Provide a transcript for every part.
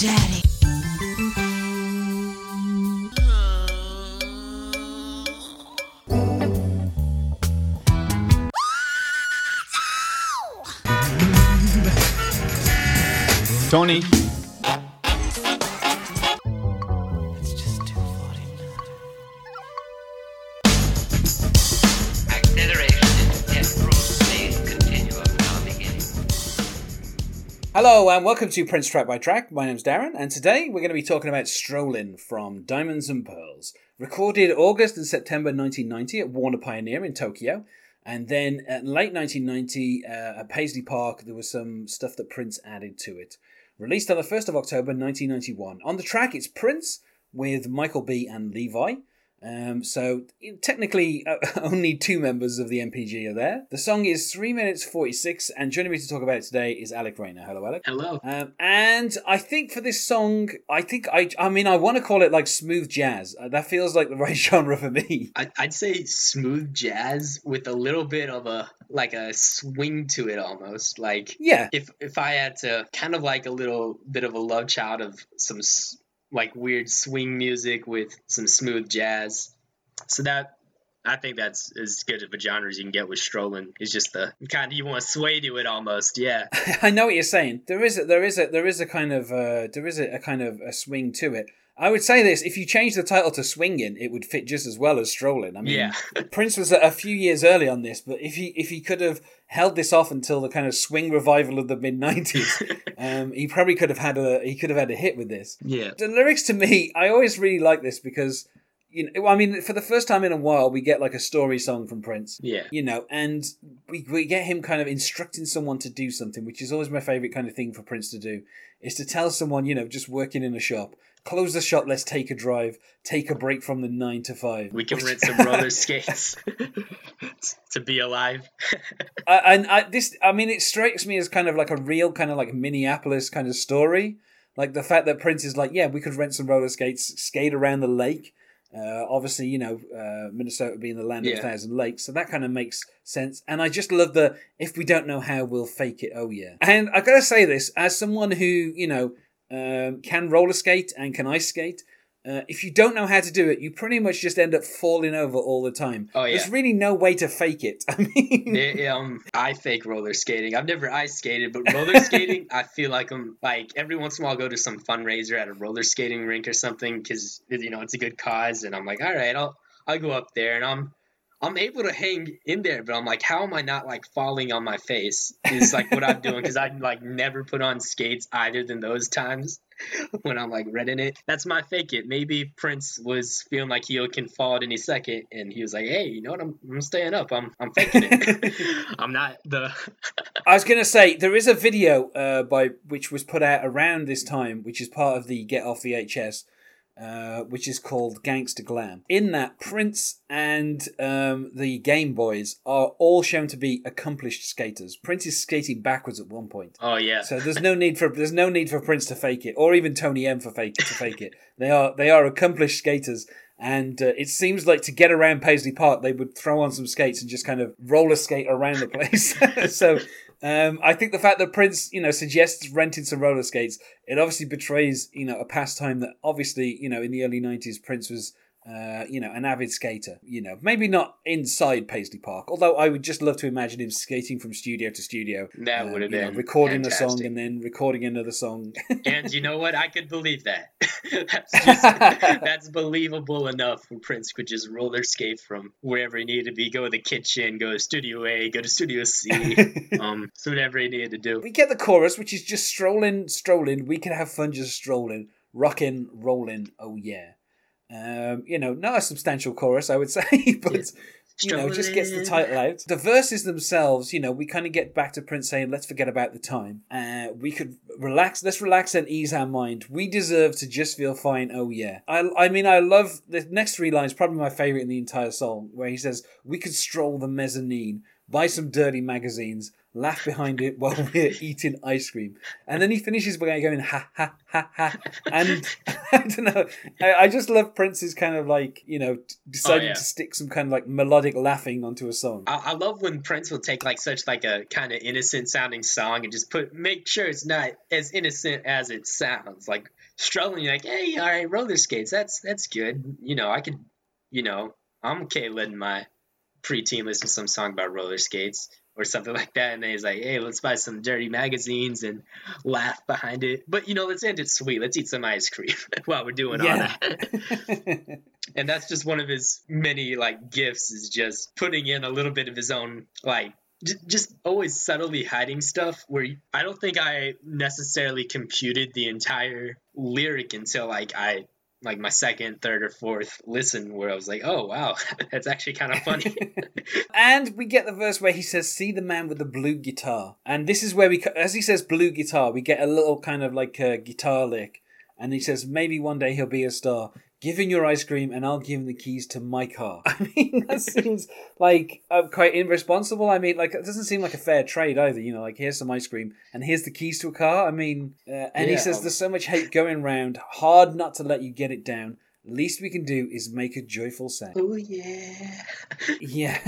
Daddy. Tony. Hello and welcome to Prince Track by Track. My name's Darren, and today we're going to be talking about Strolling from Diamonds and Pearls. Recorded August and September 1990 at Warner Pioneer in Tokyo. And then at late 1990 uh, at Paisley Park, there was some stuff that Prince added to it. Released on the 1st of October 1991. On the track, it's Prince with Michael B. and Levi. Um, so technically, uh, only two members of the MPG are there. The song is three minutes forty six, and joining me to talk about it today is Alec Rayner. Hello, Alec. Hello. Um, and I think for this song, I think I, I mean, I want to call it like smooth jazz. Uh, that feels like the right genre for me. I, I'd say smooth jazz with a little bit of a like a swing to it almost. Like Yeah, if if I had to kind of like a little bit of a love child of some s- like weird swing music with some smooth jazz. So that I think that's as good of a genre as you can get with strolling. It's just the kind of you want to sway to it almost. Yeah. I know what you're saying. There is a, there is a there is a kind of uh, there is a, a kind of a swing to it. I would say this: if you change the title to "Swinging," it would fit just as well as "Strolling." I mean, Yeah. Prince was a, few years early on this, but if he if he could have held this off until the kind of swing revival of the mid '90s, um, he probably could have had a he could have had a hit with this. Yeah. The lyrics to me, I always really like this because you know, I mean, for the first time in a while, we get like a story song from Prince Yeah. you know, and we, we get him kind of instructing someone to do something, which is always my favorite kind of thing for Prince to do, is to tell someone, you know, just working in a shop, close the shop, let's take a drive, take a break from the nine to five. We can rent some roller skates to be alive. I, and I, this, I mean, it strikes me as kind of like a real kind of like Minneapolis kind of story. Like the fact that Prince is like, yeah, we could rent some roller skates, skate around the lake. Uh, obviously, you know, uh, Minnesota being the land of a thousand lakes, so that kind of makes sense. And I just love the if we don't know how, we'll fake it. Oh yeah. And I gotta say this as someone who you know um, can roller skate and can ice skate. Uh, if you don't know how to do it, you pretty much just end up falling over all the time. Oh, yeah. There's really no way to fake it. I mean, It, um, I fake roller skating. I've never ice skated, but roller skating, I feel like I'm like every once in a while I'll go to some fundraiser at a roller skating rink or something because you know it's a good cause, and I'm like, all right, I'll I'll go up there, and I'm I'm able to hang in there, but I'm like, how am I not like falling on my face? Is like what I'm doing because I like never put on skates either than those times when I'm like renting it. That's my fake it. Maybe Prince was feeling like he can fall at any second, and he was like, hey, you know what? I'm I'm staying up. I'm I'm faking it. I'm not the. I was going to say there is a video uh, by which was put out around this time, which is part of the Get Off VHS, uh, which is called Gangster Glam. In that, Prince and um, the Game Boyz are all shown to be accomplished skaters. Prince is skating backwards at one point. Oh yeah. So there's no need for there's no need for Prince to fake it, or even Tony M for fake to fake it. They are they are accomplished skaters, and uh, it seems like to get around Paisley Park, they would throw on some skates and just kind of roller skate around the place. so um, I think the fact that Prince, you know, suggests renting some roller skates, it obviously betrays, you know, a pastime that obviously, you know, in the early '90s, Prince was. Uh, you know, an avid skater. You know, maybe not inside Paisley Park, although I would just love to imagine him skating from studio to studio. That uh, would have you know, been recording a song and then recording another song. and you know what? I could believe that. that's just, that's believable enough. When Prince could just roller skate from wherever he needed to be, go to the kitchen, go to Studio A, go to Studio C, um, so whatever he needed to do. we get the chorus, which is just strolling, strolling. We can have fun just strolling, rocking, rolling. Oh yeah. Um, you know, not a substantial chorus, I would say, but you know, just gets the title out. The verses themselves, you know, we kind of get back to Prince saying, "Let's forget about the time. Uh, we could relax. Let's relax and ease our mind. We deserve to just feel fine. Oh yeah. I, I mean, I love the next three lines. Probably my favorite in the entire song, where he says, "We could stroll the mezzanine." Buy some dirty magazines. Laugh behind it while we're eating ice cream. And then he finishes by going ha ha ha ha. And I don't know. I, I just love Prince's kind of like you know deciding oh, yeah. to stick some kind of like melodic laughing onto a song. I, I love when Prince will take like such like a kind of innocent sounding song and just put make sure it's not as innocent as it sounds. Like you're like, hey, all right, roller skates. That's that's good. You know, I could, you know, I'm okay letting my preteen listen to some song about roller skates or something like that. And then he's like, hey, let's buy some dirty magazines and laugh behind it. But you know, let's end it sweet. Let's eat some ice cream while we're doing all that. and that's just one of his many like gifts is just putting in a little bit of his own like just always subtly hiding stuff where i don't think i necessarily computed the entire lyric until like i like my second third or fourth listen where i was like oh wow that's actually kind of funny. And we get the verse where he says, "See the man with the blue guitar," and this is where we, as he says, "blue guitar," we get a little kind of like a guitar lick, and he says, "Maybe one day he'll be a star." Give him your ice cream, and I'll give him the keys to my car. I mean, that seems like uh, quite irresponsible. I mean, like it doesn't seem like a fair trade either. You know, like here's some ice cream, and here's the keys to a car. I mean, uh, and he Yeah. says, "There's so much hate going round. Hard not to let you get it down. Least we can do is make a joyful sound." oh yeah Yeah,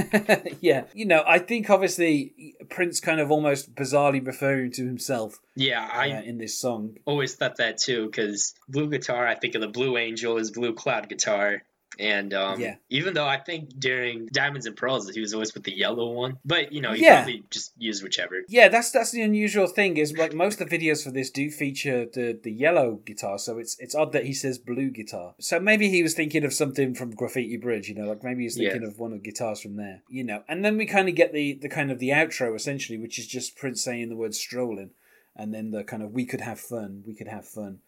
yeah. You know, I think obviously Prince kind of almost bizarrely referring to himself yeah uh, i in this song. always thought that too because blue guitar i think of the blue angel is blue cloud guitar and um, Yeah. even though I think during Diamonds and Pearls he was always with the yellow one, but you know he Yeah. probably just used whichever. Yeah, that's that's the unusual thing is like most of the videos for this do feature the the yellow guitar, so it's it's odd that he says blue guitar. So maybe he was thinking of something from Graffiti Bridge, you know, like maybe he's thinking Yeah. of one of the guitars from there, you know. And then we kind of get the the kind of the outro essentially, which is just Prince saying the word strolling, and then the kind of we could have fun, we could have fun.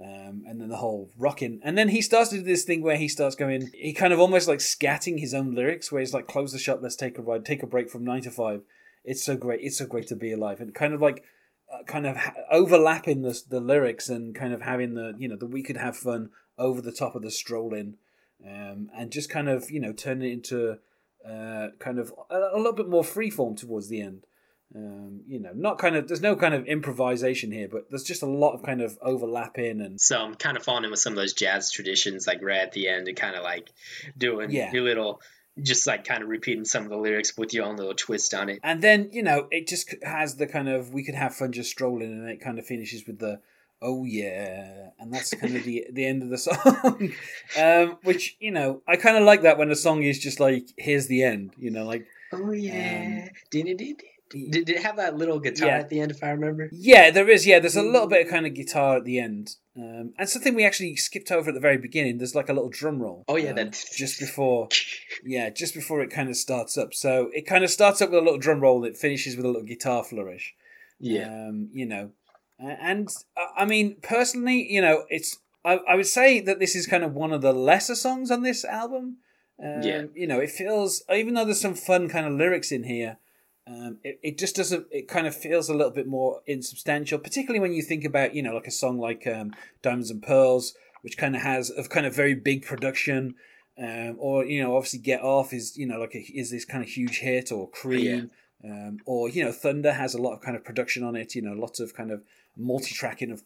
Um, and then the whole rocking, and then he starts to do this thing where he starts going, he kind of almost like scatting his own lyrics, where he's like, "Close the shop, let's take a ride, take a break from nine to five. It's so great, it's so great to be alive," and kind of like, uh, kind of ha- overlapping the the lyrics and kind of having the you know the we could have fun over the top of the strolling, um, and just kind of you know turning it into uh, kind of a, a little bit more freeform towards the end. Um, you know, not kind of there's no kind of improvisation here, but there's just a lot of kind of overlapping and So I'm kind of falling in with some of those jazz traditions, like right at the end, and kind of like doing Yeah. your little, just like kind of repeating some of the lyrics with your own little twist on it. And then, you know, it just has the kind of we could have fun just strolling, and it kind of finishes with the oh yeah, and that's kind of the the end of the song. um, which you know, I kind of like that when a song is just like here's the end. You know, like Oh yeah. did, it, did, it, did it have that little guitar Yeah. at the end, if I remember? yeah, there is yeah, there's a little bit of kind of guitar at the end. Um, and something we actually skipped over at the very beginning. There's like a little drum roll. Oh, yeah, um, that- just before, yeah, just before it kind of starts up. So it kind of starts up with a little drum roll. It finishes with a little guitar flourish. Yeah. um, you know, Uh, and uh, I mean, personally, you know, it's I, I would say that this is kind of one of the lesser songs on this album. Um, Yeah. you know, it feels even though there's some fun kind of lyrics in here, um, it, it just doesn't. It kind of feels a little bit more insubstantial, particularly when you think about you know like a song like um, Diamonds and Pearls, which kind of has a kind of very big production. Um, or you know, obviously, Get Off is you know like a, is this kind of huge hit, or Cream, um, or you know, Thunder has a lot of kind of production on it. You know, lots of kind of multi-tracking of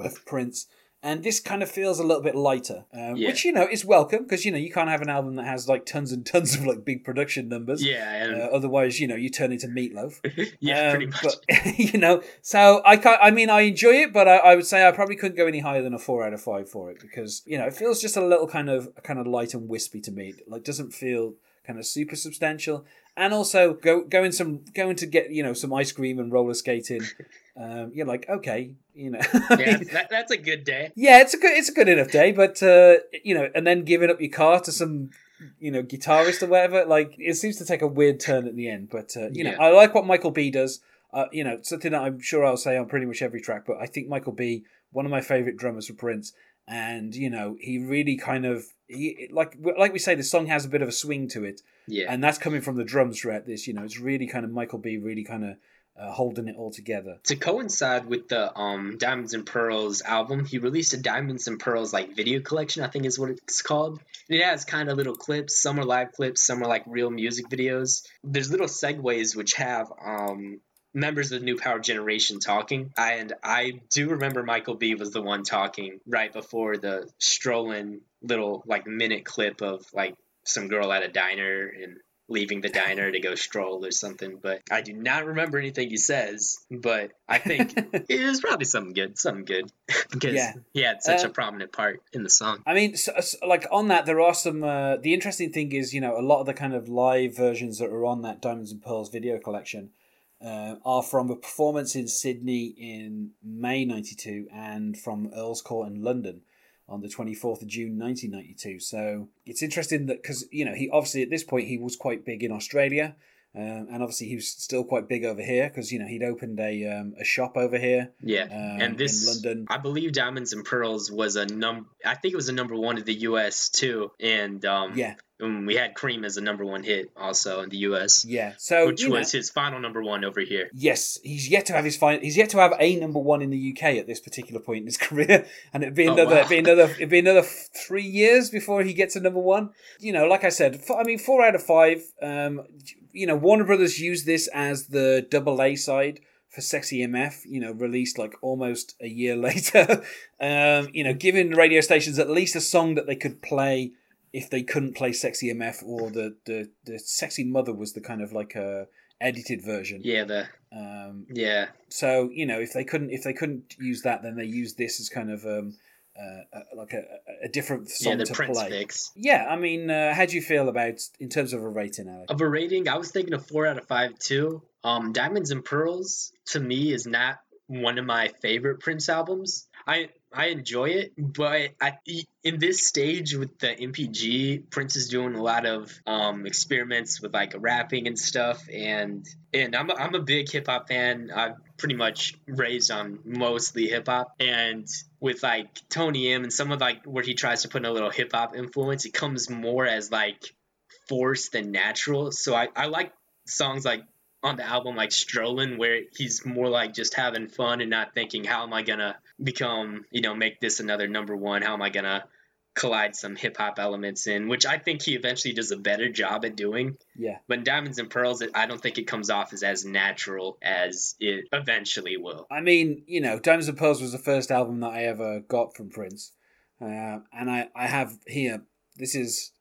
of Prince, and this kind of feels a little bit lighter, um, Yeah. which you know is welcome because you know you can't have an album that has like tons and tons of like big production numbers. Yeah, and, Uh, otherwise, you know, you turn into Meatloaf. yeah, Um, pretty much. But you know, so I can't, I mean, I enjoy it, but I, I would say I probably couldn't go any higher than a four out of five for it because you know it feels just a little kind of kind of light and wispy to me. Like doesn't feel kind of super substantial. And also go going some going to get you know some ice cream and roller skating. Um, you're like okay, you know. yeah, that, that's a good day. Yeah, it's a good it's a good enough day, but uh, you know, and then giving up your car to some you know guitarist or whatever, like it seems to take a weird turn at the end. But uh, you know, I like what Michael B does. Uh, you know, something that I'm sure I'll say on pretty much every track. But I think Michael B, one of my favorite drummers for Prince, and you know, he really kind of he like like we say, the song has a bit of a swing to it, Yeah. and that's coming from the drums throughout this. You know, it's really kind of Michael B, really kind of uh, holding it all together. to coincide with the um Diamonds and Pearls album, he released a Diamonds and Pearls like video collection, I think is what it's called. And it has kind of little clips, some are live clips, some are like real music videos. There's little segues which have um members of the New Power Generation talking, and I do remember Michael B was the one talking right before the strolling little like minute clip of like some girl at a diner and leaving the diner to go stroll or something. But I do not remember anything he says. But I think it was probably something good, something good because Yeah. he had such Uh, a prominent part in the song. I mean, so, so, like on that, there are some. Uh, the interesting thing is, you know, a lot of the kind of live versions that are on that Diamonds and Pearls video collection uh, are from a performance in Sydney in May '92 and from Earl's Court in London on the 24th of June 1992. So it's interesting that because you know he obviously at this point he was quite big in Australia. Um, and obviously, he was still quite big over here because you know he'd opened a um, a shop over here. Yeah, um, and this in London. I believe Diamonds and Pearls was a num. I think it was a number one in the U.S. too, and um, Yeah, um, we had Cream as a number one hit also in the U.S., yeah. So which you know- was his final number one over here. Yes, he's yet to have his final. He's yet to have a number one in the UK at this particular point in his career, and it'd be Oh, another, wow. it'd be another, it'd be another three years before he gets a number one. You know, like I said, f- I mean, four out of five. You know, Warner Brothers used this as the double A side for Sexy MF. You know, released like almost a year later. um, you know, giving the radio stations at least a song that they could play if they couldn't play Sexy MF or the the the Sexy Mother was the kind of like a edited version. Yeah, the Um, yeah, so you know, if they couldn't if they couldn't use that, then they used this as kind of um, uh, uh, like a, a- different yeah, song the to Prince play. fix. Yeah, I mean, uh, how do you feel about in terms of a rating, Alex? Of a rating, I was thinking a four out of five too. Um, Diamonds and Pearls to me is not one of my favorite Prince albums. I I enjoy it, but I, in this stage with the MPG, Prince is doing a lot of um, experiments with like rapping and stuff, and and I'm a, I'm a big hip hop fan. I've pretty much raised on mostly hip hop, and with like Tony M and some of like where he tries to put in a little hip hop influence, it comes more as like forced than natural. So I, I like songs like on the album like Strolling where he's more like just having fun and not thinking how am I gonna become, you know, make this another number one? How am I gonna collide some hip hop elements in, which I think he eventually does a better job at doing. Yeah, But in Diamonds and Pearls, it, I don't think it comes off as as natural as it eventually will. I mean, you know, Diamonds and Pearls was the first album that I ever got from Prince, uh, and I I have here. This is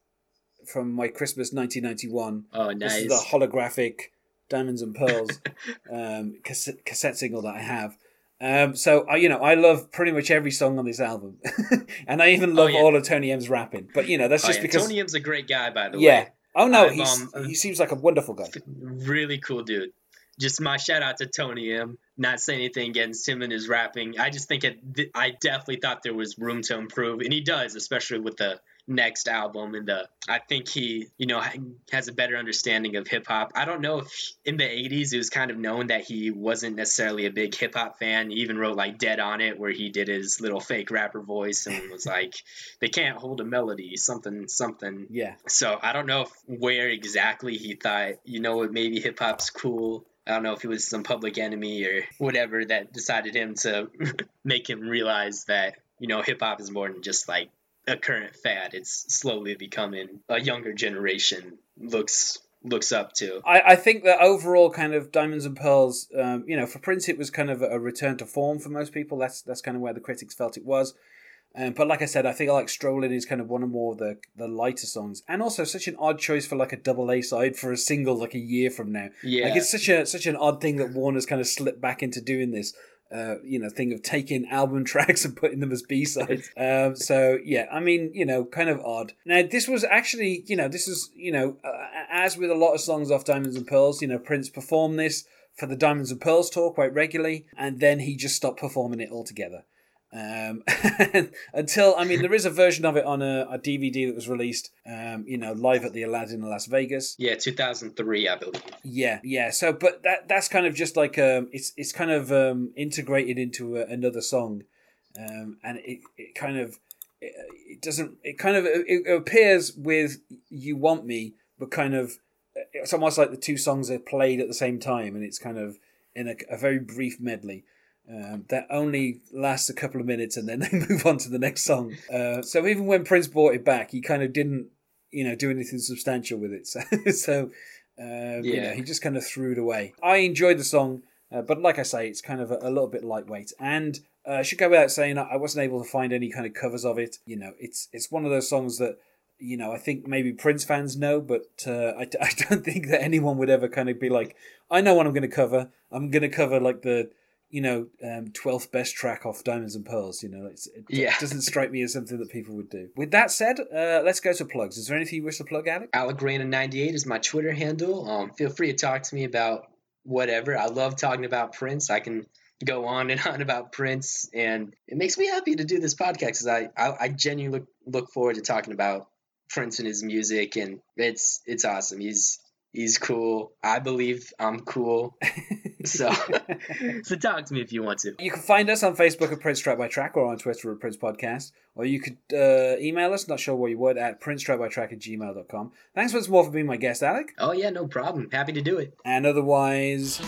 from my Christmas 1991. Oh, nice. This is the holographic Diamonds and Pearls um, cassette, cassette single that I have. Um, so I, you know, I love pretty much every song on this album, and I even love yeah. all of Tony M's rapping. But you know, that's Oh, just yeah. because, Tony M's a great guy, by the yeah. way. Yeah. Oh no, he's, um, he seems like a wonderful guy. really cool dude. Just my shout out to Tony M. Not saying anything against him and his rapping. I just think it. I definitely thought there was room to improve, and he does, especially with the next album. And the I think he, you know, has a better understanding of hip hop. I don't know if in the '80s it was kind of known that he wasn't necessarily a big hip hop fan. He even wrote like "Dead on It," where he did his little fake rapper voice and was like, "They can't hold a melody, something, something." Yeah, So I don't know if, where exactly he thought, you know what, maybe hip hop's cool. I don't know if it was some public enemy or whatever that decided him to make him realize that, you know, hip hop is more than just like a current fad. It's slowly becoming a younger generation looks looks up to. I, I think that overall, kind of Diamonds and Pearls, um, you know, for Prince, it was kind of a return to form for most people. That's that's kind of where the critics felt it was. Um, but like I said, I think I like Strolling is kind of one of more of the the lighter songs, and also such an odd choice for like a double A side for a single like a year from now. Yeah. Like it's such a such an odd thing that Warner's kind of slipped back into doing this. Uh, you know, thing of taking album tracks and putting them as B sides. um, so yeah, I mean, you know, kind of odd. Now this was actually, you know, this is, you know, uh, as with a lot of songs off Diamonds and Pearls, you know, Prince performed this for the Diamonds and Pearls tour quite regularly, and then he just stopped performing it altogether. Um, until I mean, there is a version of it on a, a DVD that was released, um, you know, live at the Aladdin in Las Vegas. Yeah, 2003, I believe. Yeah, yeah. So, but that that's kind of just like um, it's it's kind of um, integrated into a, another song, um, and it, it kind of it, it doesn't it kind of it, it appears with "You Want Me," but kind of it's almost like the two songs are played at the same time, and it's kind of in a, a very brief medley. Um, that only lasts a couple of minutes and then they move on to the next song. Uh, so even when Prince brought it back, he kind of didn't, you know, do anything substantial with it. So, so um, you know, Yeah. he just kind of threw it away. I enjoyed the song. Uh, but like I say, it's kind of a, a little bit lightweight. And uh, I should go without saying, I wasn't able to find any kind of covers of it. You know, it's it's one of those songs that you know I think maybe Prince fans know, but uh, I, I don't think that anyone would ever kind of be like, I know what I'm going to cover. I'm going to cover like the you know, um, 12th best track off Diamonds and Pearls. You know, it's, it Yeah. doesn't strike me as something that people would do. With that said, uh, let's go to plugs. Is there anything you wish to plug, Alec? Alegrana98 is my Twitter handle. Um, feel free to talk to me about whatever. I love talking about Prince. I can go on and on about Prince, and it makes me happy to do this podcast because I, I I genuinely look, look forward to talking about Prince and his music, and it's it's awesome. He's he's cool. I believe I'm cool. So so talk to me if you want to. You can find us on Facebook at Prince Track by Track or on Twitter at Prince Podcast. Or you could uh, email us, not sure what you would, at princetrackbytrack at gmail.com. Thanks once more for being my guest, Alec. Oh yeah, no problem. Happy to do it. And otherwise,